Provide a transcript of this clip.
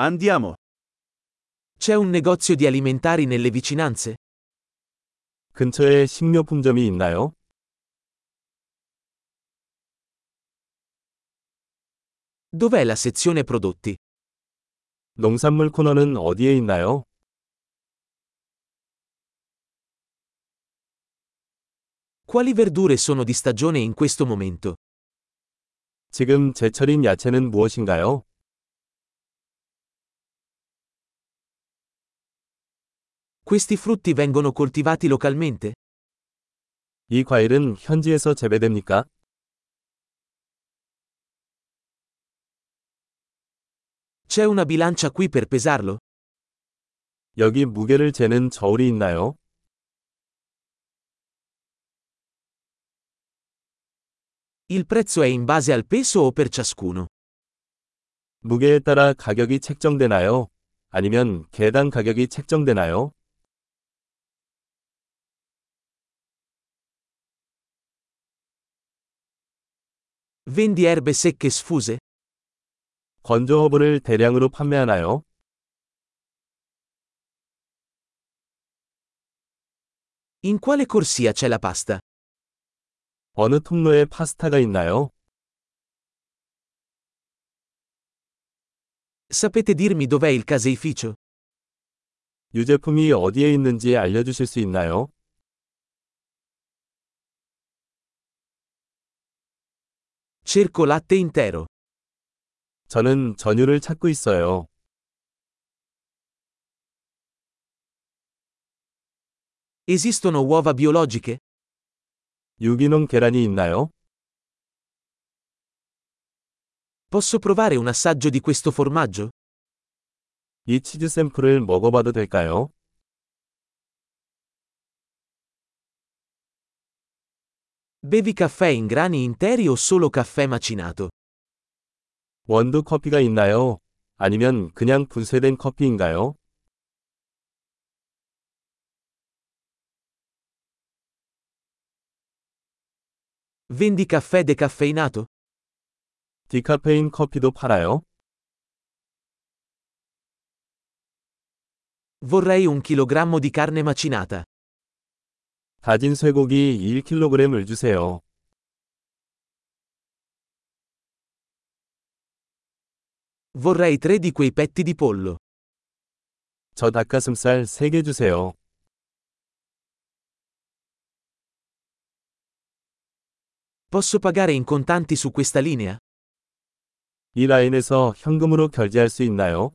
Andiamo. C'è un negozio di alimentari nelle vicinanze? 근처에 식료품점이 있나요? Dov'è la sezione prodotti? 농산물 코너는 어디에 있나요? Quali verdure sono di stagione in questo momento? 지금 제철인 야채는 무엇인가요? Questi frutti vengono coltivati localmente? 이 과일은 현지에서 재배됩니까? C'è una bilancia qui per pesarlo? 여기 무게를 재는 저울이 있나요? Il prezzo è in base al peso o per ciascuno? 무게에 따라 가격이 책정되나요? 아니면 개당 가격이 책정되나요? Vendi erbe secche sfuse? 건조 허브를 대량으로 판매하나요? In quale corsia c'è la pasta? 어느 통로에 파스타가 있나요? Sapete dirmi dov'è il caseificio? 유제품이 어디에 있는지 알려주실 수 있나요? Cerco latte intero. 저는 전유를 찾고 있어요. Esistono uova biologiche? 유기농 계란이 있나요? Posso provare un assaggio di questo formaggio? 이 치즈 샘플을 먹어봐도 될까요? Bevi caffè in grani interi o solo caffè macinato? 원두 커피가 있나요? 아니면 그냥 분쇄된 커피인가요? Vendi caffè decaffeinato? 디카페인 커피도 팔아요? Vorrei un chilogrammo di carne macinata. 다진 쇠고기 1kg을 주세요. Vorrei tre di quei petti di pollo. 저 닭가슴살 3개 주세요. Posso pagare in contanti su questa linea? 이 라인에서 현금으로 결제할 수 있나요?